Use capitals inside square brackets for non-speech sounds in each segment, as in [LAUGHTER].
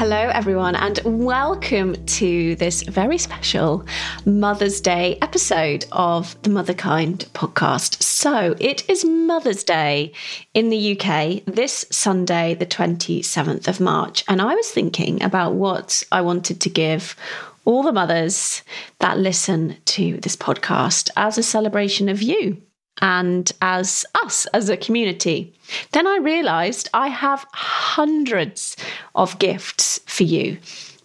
Hello, everyone, and welcome to this very special Mother's Day episode of the Motherkind podcast. So, it is Mother's Day in the UK this Sunday, the 27th of March, and I was thinking about what I wanted to give all the mothers that listen to this podcast as a celebration of you and as us as a community. Then I realized I have hundreds of gifts for you.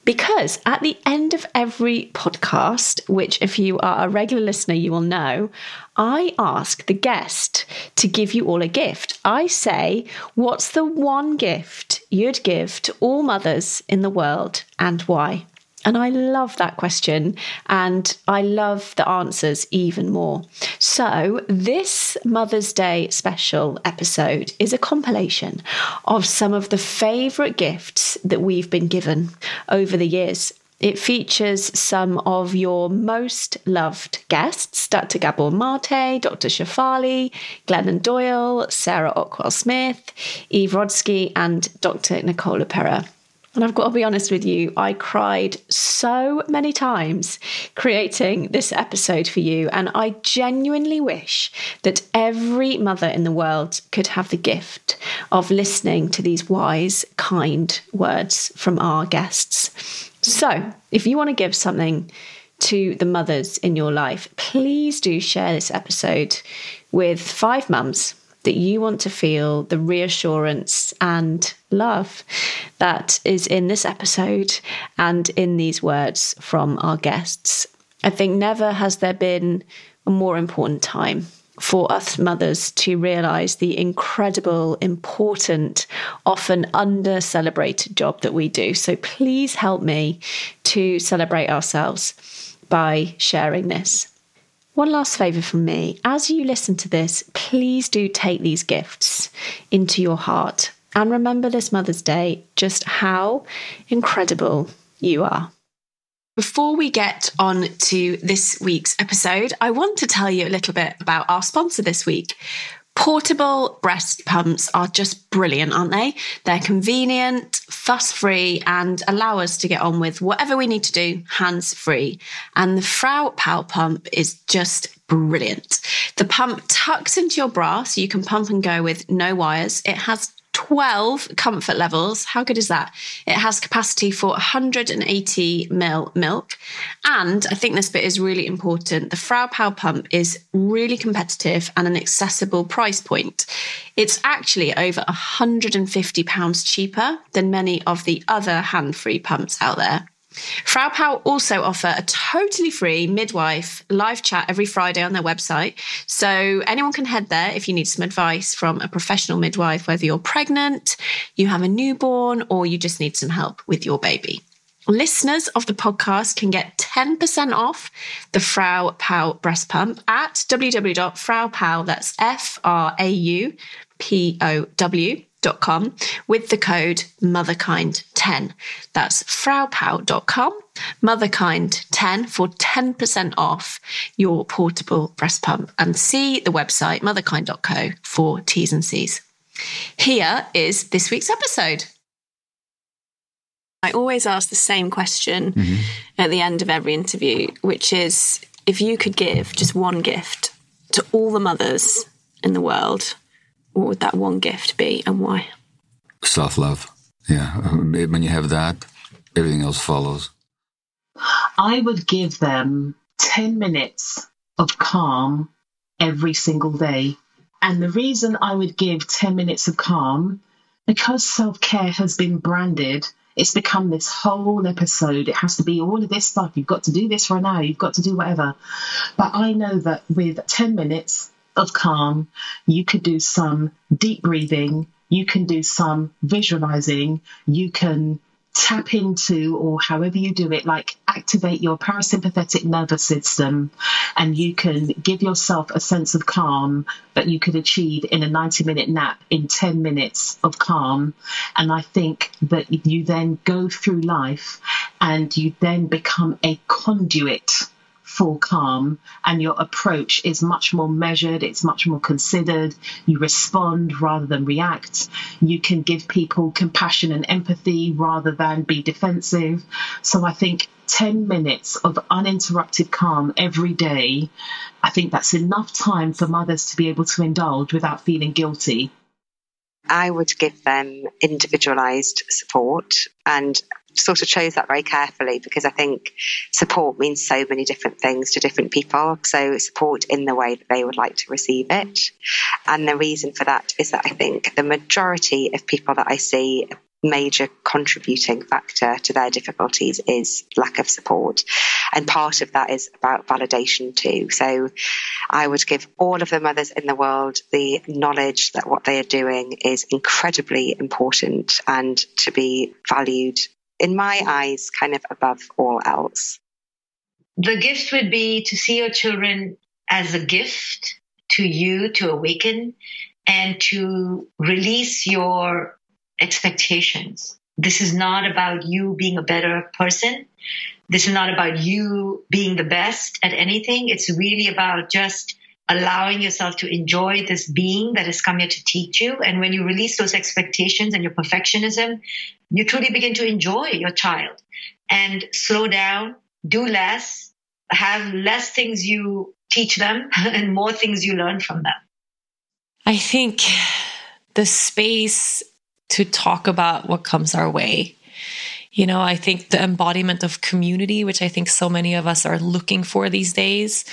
Because at the end of every podcast, which if you are a regular listener, you will know, I ask the guest to give you all a gift. I say, What's the one gift you'd give to all mothers in the world and why? And I love that question and I love the answers even more. So, this Mother's Day special episode is a compilation of some of the favourite gifts that we've been given over the years. It features some of your most loved guests Dr. Gabor Mate, Dr. Shefali, Glennon Doyle, Sarah Ockwell Smith, Eve Rodsky, and Dr. Nicole LePera. And I've got to be honest with you, I cried so many times creating this episode for you. And I genuinely wish that every mother in the world could have the gift of listening to these wise, kind words from our guests. So, if you want to give something to the mothers in your life, please do share this episode with five mums that you want to feel the reassurance and love that is in this episode and in these words from our guests. I think never has there been a more important time for us mothers to realize the incredible, important, often under celebrated job that we do. So please help me to celebrate ourselves by sharing this. One last favour from me. As you listen to this, please do take these gifts into your heart and remember this Mother's Day just how incredible you are. Before we get on to this week's episode, I want to tell you a little bit about our sponsor this week, Portable breast pumps are just brilliant, aren't they? They're convenient, fuss free, and allow us to get on with whatever we need to do hands free. And the Fraupow pump is just brilliant. The pump tucks into your bra so you can pump and go with no wires. It has 12 comfort levels. How good is that? It has capacity for 180 mil milk. And I think this bit is really important. The Fraupow pump is really competitive and an accessible price point. It's actually over £150 cheaper than many of the other hand free pumps out there. Fraupow also offer a totally free midwife live chat every Friday on their website. So anyone can head there if you need some advice from a professional midwife, whether you're pregnant, you have a newborn, or you just need some help with your baby. Listeners of the podcast can get 10% off the Fraupow breast pump at www.fraupow, that's F R A U P O W fraupow.com with the code motherkind10. That's fraupow.com, motherkind10 for 10% off your portable breast pump and see the website motherkind.co for T's and C's. Here is this week's episode. I always ask the same question mm-hmm. at the end of every interview, which is if you could give just one gift to all the mothers in the world, what would that one gift be and why? Self love. Yeah. [LAUGHS] When you have that, everything else follows. I would give them 10 minutes of calm every single day. And the reason I would give 10 minutes of calm, because self care has been branded, it's become this whole episode. It has to be all of this stuff. You've got to do this for now. You've got to do whatever. But I know that with 10 minutes, of calm. You could do some deep breathing. You can do some visualizing. You can tap into, or however you do it, like activate your parasympathetic nervous system, and you can give yourself a sense of calm that you could achieve in a 90 minute nap in 10 minutes of calm. And I think that you then go through life and you then become a conduit for calm and your approach is much more measured, it's much more considered. You respond rather than react. You can give people compassion and empathy rather than be defensive. So I think 10 minutes of uninterrupted calm every day, I think that's enough time for mothers to be able to indulge without feeling guilty. I would give them individualized support and sort of chose that very carefully because I think support means so many different things to different people. So support in the way that they would like to receive it. And the reason for that is that I think the majority of people that I see a major contributing factor to their difficulties is lack of support. And part of that is about validation too. So I would give all of the mothers in the world the knowledge that what they are doing is incredibly important and to be valued in my eyes, kind of above all else. The gift would be to see your children as a gift to you to awaken and to release your expectations. This is not about you being a better person. This is not about you being the best at anything. It's really about just allowing yourself to enjoy this being that has come here to teach you. And when you release those expectations and your perfectionism, you truly begin to enjoy your child and slow down, do less, have less things you teach them [LAUGHS] and more things you learn from them. I think the space to talk about what comes our way. You know, I think the embodiment of community, which I think so many of us are looking for these days,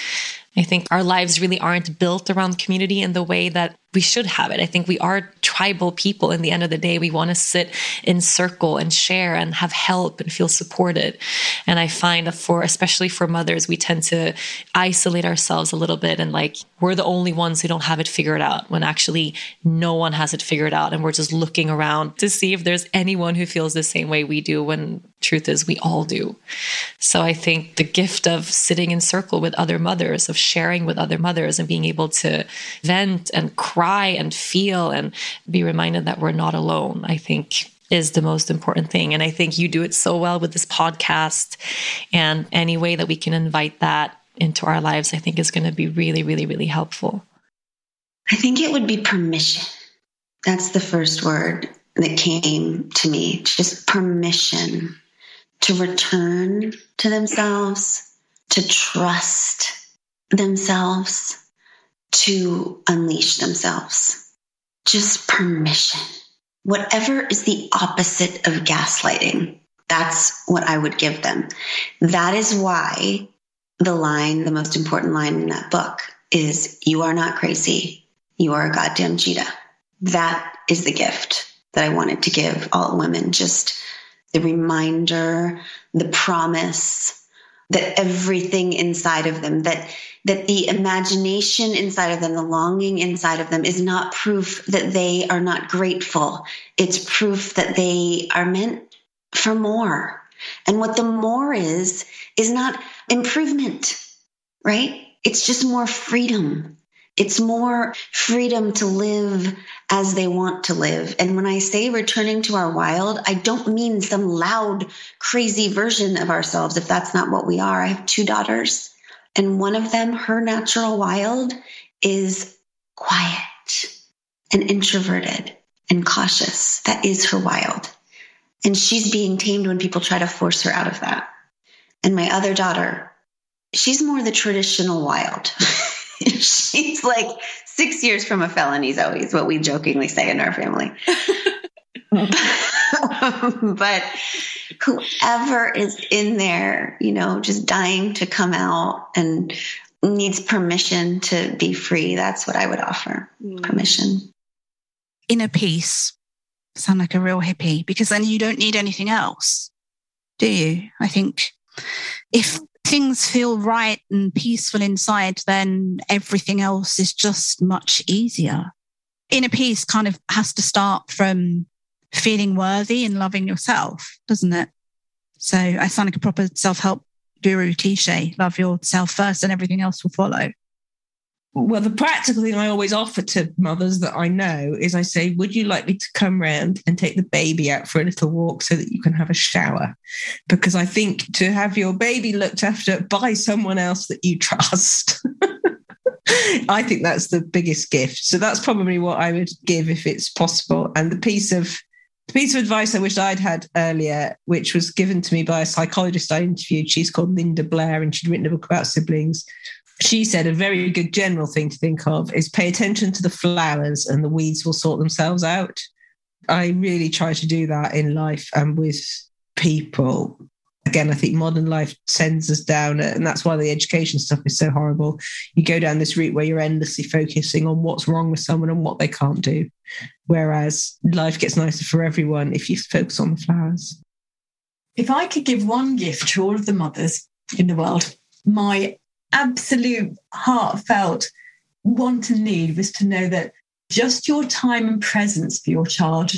I think our lives really aren't built around community in the way that we should have it. I think we are tribal people in the end of the day. We want to sit in circle and share and have help and feel supported. And I find that for, especially for mothers, we tend to isolate ourselves a little bit and like we're the only ones who don't have it figured out when actually no one has it figured out. And we're just looking around to see if there's anyone who feels the same way we do when truth is we all do. So I think the gift of sitting in circle with other mothers, of sharing with other mothers and being able to vent and cry cry and feel and be reminded that we're not alone, I think is the most important thing. And I think you do it so well with this podcast. And any way that we can invite that into our lives, I think is going to be really, really, really helpful. I think it would be permission. That's the first word that came to me just permission to return to themselves, to trust themselves, to unleash themselves. Just permission. Whatever is the opposite of gaslighting, that's what I would give them. That is why the line, the most important line in that book is You are not crazy. You are a goddamn cheetah. That is the gift that I wanted to give all women. Just the reminder, the promise that everything inside of them, that that the imagination inside of them, the longing inside of them is not proof that they are not grateful. It's proof that they are meant for more. And what the more is, is not improvement, right? It's just more freedom. It's more freedom to live as they want to live. And when I say returning to our wild, I don't mean some loud, crazy version of ourselves, if that's not what we are. I have two daughters and one of them, her natural wild, is quiet and introverted and cautious. That is her wild. And she's being tamed when people try to force her out of that. And my other daughter, she's more the traditional wild. [LAUGHS] she's like six years from a felony, Zoe, is what we jokingly say in our family. [LAUGHS] [LAUGHS] but whoever is in there, you know, just dying to come out and needs permission to be free, that's what I would offer mm. permission. Inner peace. Sound like a real hippie because then you don't need anything else, do you? I think if things feel right and peaceful inside, then everything else is just much easier. Inner peace kind of has to start from feeling worthy and loving yourself, doesn't it? So I sound like a proper self help guru cliche love yourself first and everything else will follow. well, the practical thing I always offer to mothers that I know is I say, Would you like me to come round and take the baby out for a little walk so that you can have a shower? Because I think to have your baby looked after by someone else that you trust. [LAUGHS] I think that's the biggest gift. So that's probably what I would give if it's possible. And the piece of piece of advice I wish I'd had earlier, which was given to me by a psychologist I interviewed, she's called Linda Blair, and she'd written a book about siblings she said a very good general thing to think of is pay attention to the flowers and the weeds will sort themselves out. I really try to do that in life and with people. Again, I think modern life sends us down, uh, and that's why the education stuff is so horrible. You go down this route where you're endlessly focusing on what's wrong with someone and what they can't do. Whereas life gets nicer for everyone if you focus on the flowers. If I could give one gift to all of the mothers in the world, my absolute heartfelt want and need was to know that just your time and presence for your child,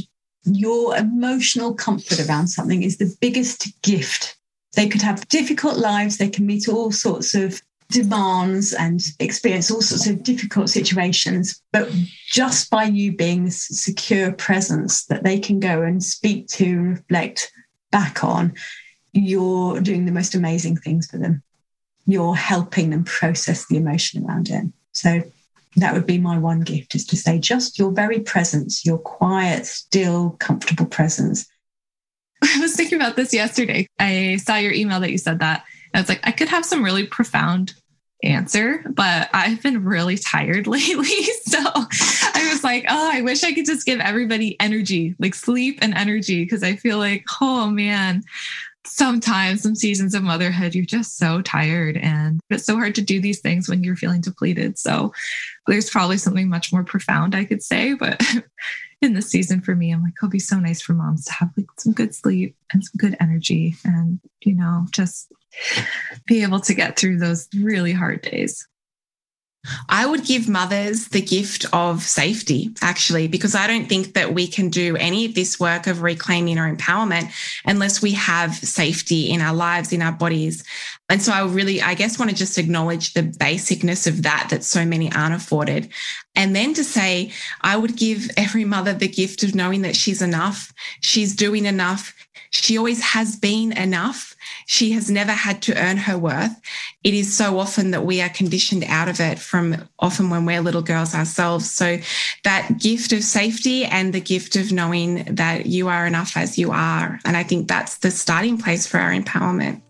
your emotional comfort around something is the biggest gift. They could have difficult lives, they can meet all sorts of demands and experience all sorts of difficult situations. But just by you being this secure presence that they can go and speak to, reflect back on, you're doing the most amazing things for them you're helping them process the emotion around it. So that would be my one gift is to say just your very presence, your quiet, still, comfortable presence. [LAUGHS] I was thinking about this yesterday. I saw your email that you said that. I was like, I could have some really profound answer, but I've been really tired [LAUGHS] lately. [LAUGHS] So I was like, oh, I wish I could just give everybody energy, like sleep and energy, because I feel like, oh man, sometimes some seasons of motherhood you're just so tired and it's so hard to do these things when you're feeling depleted. So there's probably something much more profound i could say but [LAUGHS] in this season for me i'm like it'll be so nice for moms to have like some good sleep and some good energy and you know just be able to get through those really hard days I would give mothers the gift of safety, actually, because I don't think that we can do any of this work of reclaiming or empowerment unless we have safety in our lives, in our bodies. And so I really, I guess, want to just acknowledge the basicness of that that so many aren't afforded. And then to say, I would give every mother the gift of knowing that she's enough, she's doing enough, she always has been enough. She has never had to earn her worth. It is so often that we are conditioned out of it from often when we're little girls ourselves. So that gift of safety and the gift of knowing that you are enough as you are. And I think that's the starting place for our empowerment.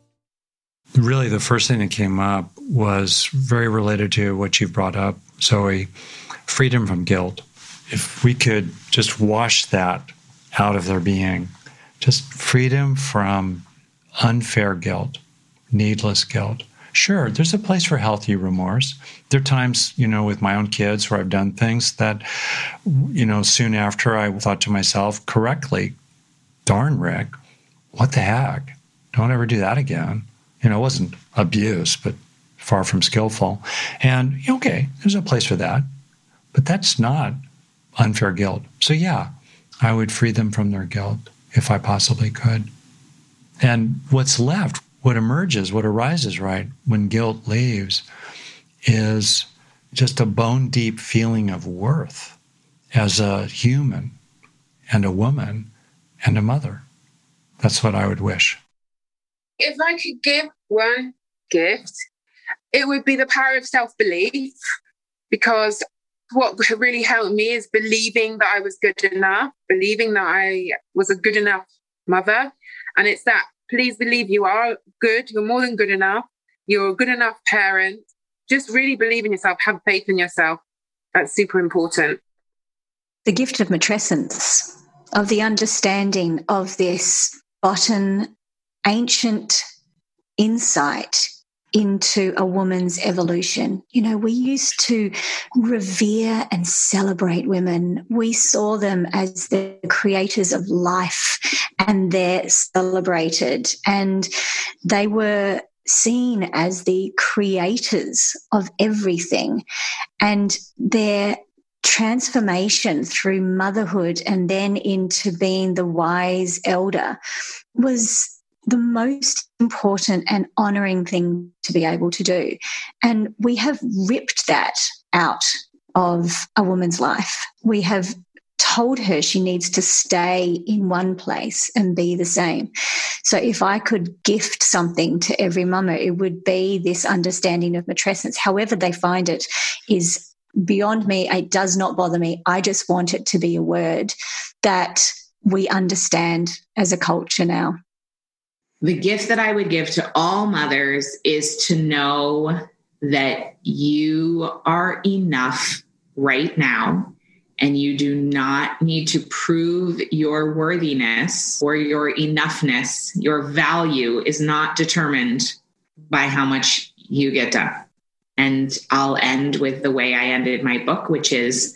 Really, the first thing that came up was very related to what you brought up, Zoe freedom from guilt. If we could just wash that out of their being, just freedom from unfair guilt, needless guilt. Sure, there's a place for healthy remorse. There are times, you know, with my own kids where I've done things that, you know, soon after I thought to myself correctly, darn, Rick, what the heck? Don't ever do that again. You know, it wasn't abuse, but far from skillful. And okay, there's a place for that, but that's not unfair guilt. So, yeah, I would free them from their guilt if I possibly could. And what's left, what emerges, what arises, right, when guilt leaves, is just a bone deep feeling of worth as a human and a woman and a mother. That's what I would wish. If I could give one gift, it would be the power of self belief because what really helped me is believing that I was good enough, believing that I was a good enough mother. And it's that please believe you are good, you're more than good enough, you're a good enough parent. Just really believe in yourself, have faith in yourself. That's super important. The gift of matrescence, of the understanding of this bottom ancient insight into a woman's evolution. You know, we used to revere and celebrate women. We saw them as the creators of life and they're celebrated. And they were seen as the creators of everything. And their transformation through motherhood and then into being the wise elder was the most important and honoring thing to be able to do. And we have ripped that out of a woman's life. We have told her she needs to stay in one place and be the same. So if I could gift something to every mama, it would be this understanding of matrescence. However they find it is beyond me. It does not bother me. I just want it to be a word that we understand as a culture now. The gift that I would give to all mothers is to know that you are enough right now and you do not need to prove your worthiness or your enoughness. Your value is not determined by how much you get done. And I'll end with the way I ended my book, which is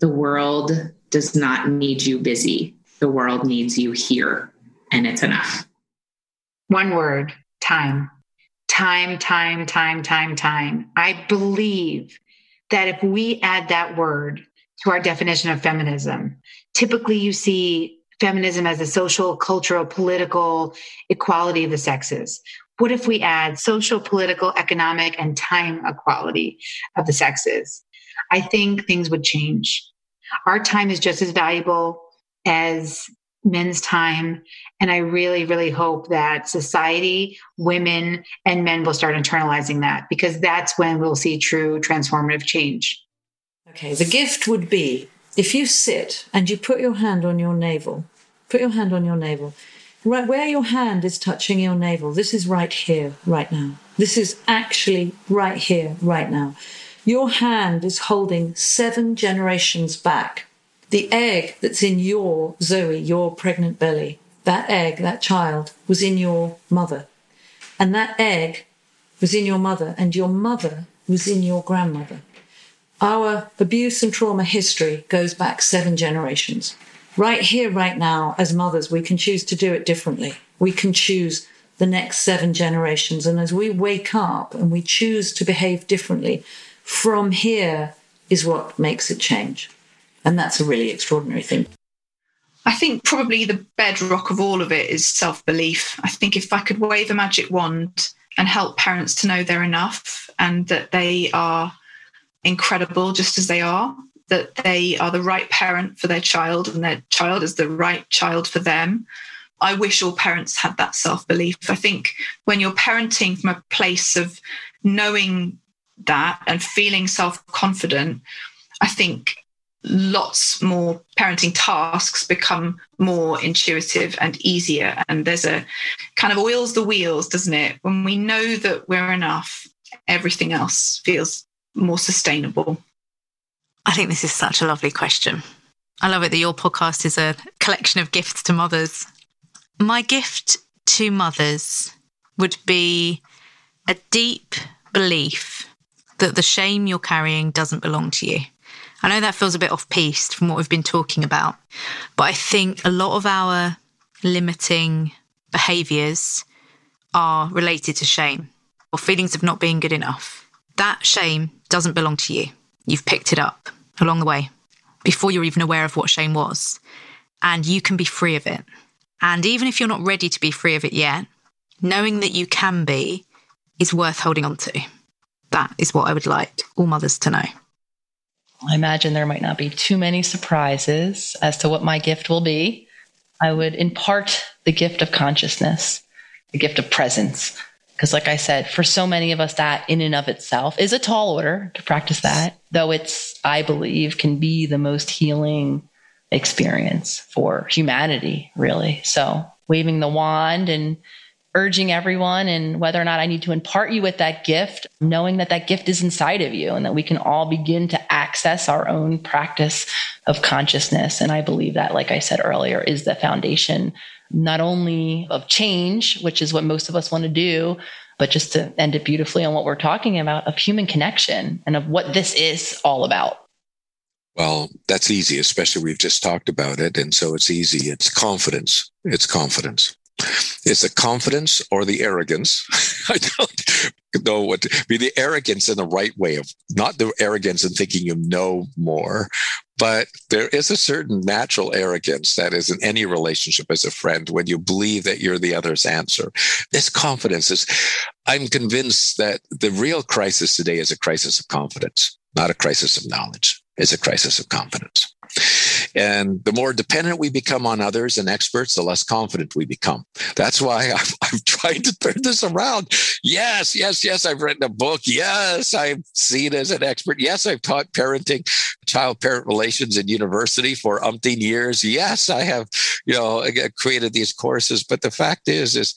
the world does not need you busy. The world needs you here, and it's enough. One word time. Time, time, time, time, time. I believe that if we add that word to our definition of feminism, typically you see feminism as a social, cultural, political equality of the sexes. What if we add social, political, economic, and time equality of the sexes? I think things would change. Our time is just as valuable as men's time. And I really, really hope that society, women, and men will start internalizing that because that's when we'll see true transformative change. Okay, the gift would be if you sit and you put your hand on your navel, put your hand on your navel, right where your hand is touching your navel, this is right here, right now. This is actually right here, right now. Your hand is holding seven generations back the egg that's in your Zoe, your pregnant belly, that egg, that child, was in your mother. And that egg was in your mother, and your mother was in your grandmother. Our abuse and trauma history goes back seven generations. Right here, right now, as mothers, we can choose to do it differently. We can choose the next seven generations. And as we wake up and we choose to behave differently, from here is what makes it change. And that's a really extraordinary thing. I think probably the bedrock of all of it is self belief. I think if I could wave a magic wand and help parents to know they're enough and that they are incredible just as they are, that they are the right parent for their child and their child is the right child for them. I wish all parents had that self belief. I think when you're parenting from a place of knowing that and feeling self confident, I think lots more parenting tasks become more intuitive and easier. And there's a kind of oils the wheels, doesn't it? When we know that we're enough, everything else feels more sustainable. I think this is such a lovely question. I love it that your podcast is a collection of gifts to mothers. My gift to mothers would be a deep belief that the shame you're carrying doesn't belong to you. I know that feels a bit off piste from what we've been talking about, but I think a lot of our limiting behaviors are related to shame or feelings of not being good enough. That shame doesn't belong to you. You've picked it up along the way before you're even aware of what shame was, and you can be free of it. And even if you're not ready to be free of it yet, knowing that you can be is worth holding on to. That is what I would like all mothers to know. I imagine there might not be too many surprises as to what my gift will be. I would impart the gift of consciousness, the gift of presence. Because, like I said, for so many of us, that in and of itself is a tall order to practice that, though it's, I believe, can be the most healing experience for humanity, really. So, waving the wand and urging everyone and whether or not I need to impart you with that gift, knowing that that gift is inside of you and that we can all begin to access our own practice of consciousness. And I believe that, like I said earlier, is the foundation not only of change, which is what most of us want to do, but just to end it beautifully on what we're talking about of human connection and of what this is all about. Well, that's easy, especially we've just talked about it. And so it's easy. It's confidence. It's confidence. It's the confidence or the arrogance. [LAUGHS] I don't know what. I mean, the arrogance in the right way of not the arrogance in thinking you know more, but there is a certain natural arrogance that is in any relationship as a friend when you believe that you're the other's answer. This confidence is, I'm convinced that the real crisis today is a crisis of confidence, not a crisis of knowledge. It's a crisis of confidence. And the more dependent we become on others and experts, the less confident we become. That's why [LAUGHS] I've, I've tried to turn this around. Yes, yes, yes, I've written a book. Yes, I'm seen as an expert. Yes, I've taught parenting, child parent relations in university for umpteen years. Yes, I have, you know, created these courses. But the fact is, is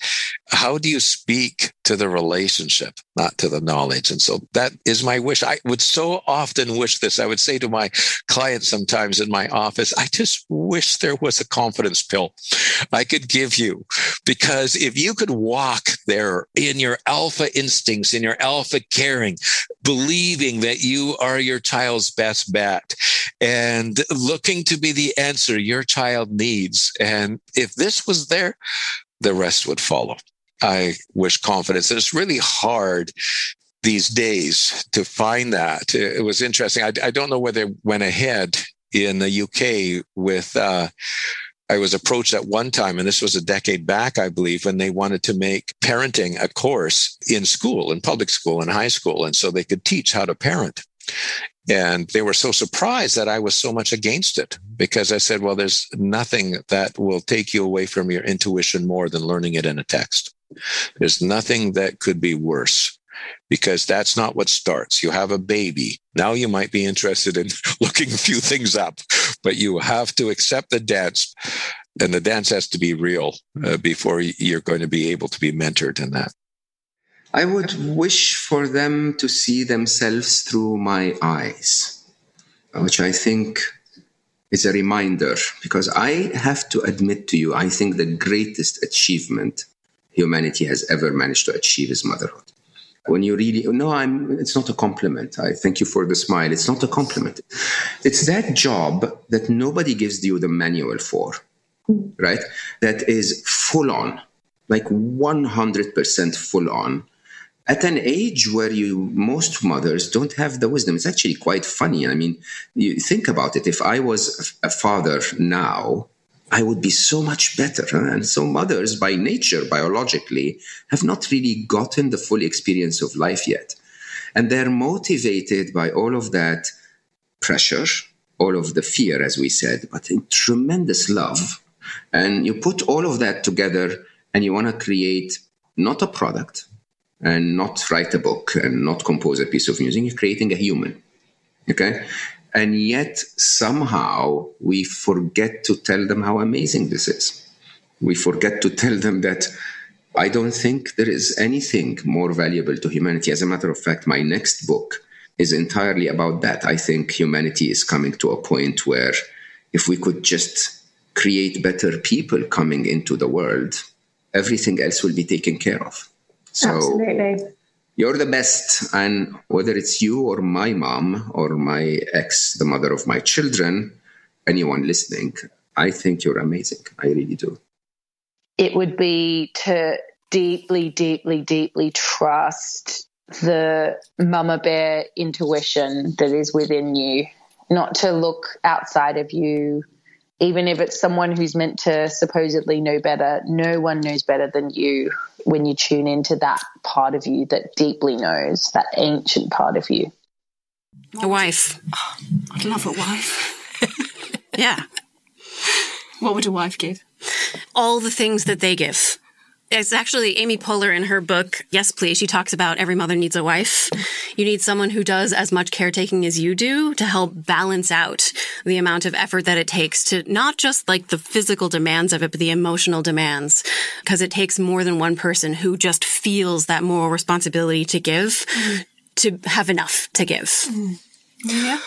how do you speak to the relationship, not to the knowledge? And so that is my wish. I would so often wish this. I would say to my clients sometimes in my office, I just wish there was a confidence pill I could give you. Because if you could walk there in your alpha instincts, in your alpha caring, believing that you are your child's best bet and looking to be the answer your child needs. And if this was there, the rest would follow. I wish confidence. And it's really hard these days to find that. It was interesting. I, I don't know whether it went ahead in the UK with, uh, I was approached at one time, and this was a decade back, I believe, when they wanted to make parenting a course in school, in public school, in high school. And so they could teach how to parent. And they were so surprised that I was so much against it because I said, well, there's nothing that will take you away from your intuition more than learning it in a text. There's nothing that could be worse because that's not what starts. You have a baby. Now you might be interested in [LAUGHS] looking a few things up, but you have to accept the dance and the dance has to be real uh, before you're going to be able to be mentored in that. I would wish for them to see themselves through my eyes, which I think is a reminder because I have to admit to you, I think the greatest achievement humanity has ever managed to achieve is motherhood when you really no i'm it's not a compliment. I thank you for the smile. It's not a compliment. It's that job that nobody gives you the manual for right? That is full on like 100% full on. At an age where you most mothers don't have the wisdom it's actually quite funny. I mean you think about it. If i was a father now I would be so much better. And so mothers, by nature, biologically, have not really gotten the full experience of life yet. And they're motivated by all of that pressure, all of the fear, as we said, but in tremendous love. And you put all of that together and you want to create not a product and not write a book and not compose a piece of music. You're creating a human. Okay. And yet somehow we forget to tell them how amazing this is. We forget to tell them that I don't think there is anything more valuable to humanity. As a matter of fact, my next book is entirely about that. I think humanity is coming to a point where if we could just create better people coming into the world, everything else will be taken care of. So Absolutely you're the best. And whether it's you or my mom or my ex, the mother of my children, anyone listening, I think you're amazing. I really do. It would be to deeply, deeply, deeply trust the mama bear intuition that is within you, not to look outside of you even if it's someone who's meant to supposedly know better, no one knows better than you when you tune into that part of you that deeply knows, that ancient part of you. A wife. Oh, I'd love a wife. [LAUGHS] yeah. What would a wife give? All the things that they give. It's actually Amy Poehler in her book, Yes, Please. She talks about every mother needs a wife. You need someone who does as much caretaking as you do to help balance out the amount of effort that it takes to not just like the physical demands of it, but the emotional demands. Because it takes more than one person who just feels that moral responsibility to give mm. to have enough to give. Mm. Yeah.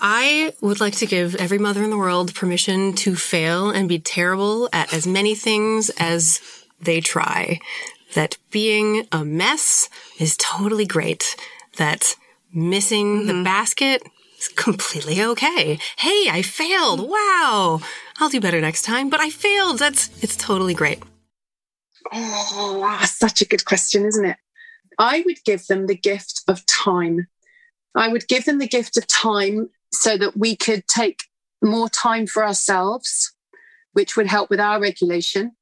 I would like to give every mother in the world permission to fail and be terrible at as many things as they try. That being a mess is totally great. That missing mm-hmm. the basket is completely okay. Hey, I failed. Wow. I'll do better next time, but I failed. That's, it's totally great. Oh, such a good question, isn't it? I would give them the gift of time. I would give them the gift of time so that we could take more time for ourselves, which would help with our regulation,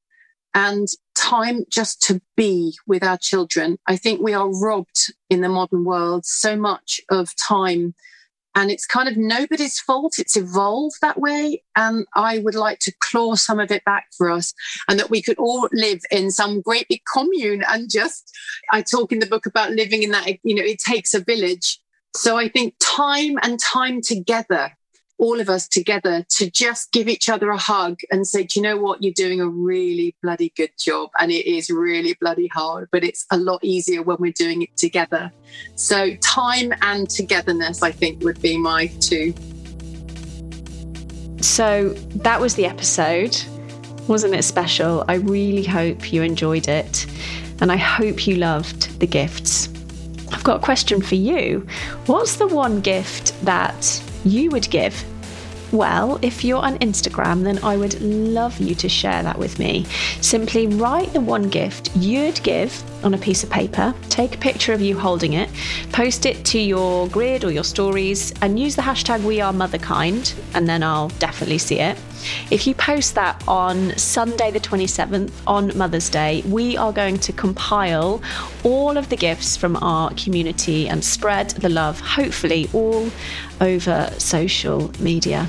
and time just to be with our children. I think we are robbed in the modern world so much of time. And it's kind of nobody's fault. It's evolved that way. And I would like to claw some of it back for us and that we could all live in some great big commune and just, I talk in the book about living in that, you know, it takes a village. So I think time and time together all of us together to just give each other a hug and say, do you know what? You're doing a really bloody good job. And it is really bloody hard, but it's a lot easier when we're doing it together. So, time and togetherness, I think, would be my two. So, that was the episode. Wasn't it special? I really hope you enjoyed it. And I hope you loved the gifts. I've got a question for you. What's the one gift that you would give? Well, if you're on Instagram, then I would love you to share that with me. Simply write the one gift you'd give on a piece of paper, take a picture of you holding it, post it to your grid or your stories, and use the hashtag We Are Motherkind, and then I'll definitely see it. If you post that on Sunday, the 27th, on Mother's Day, we are going to compile all of the gifts from our community and spread the love, hopefully, all over social media.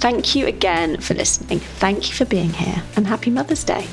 Thank you again for listening. Thank you for being here, and happy Mother's Day.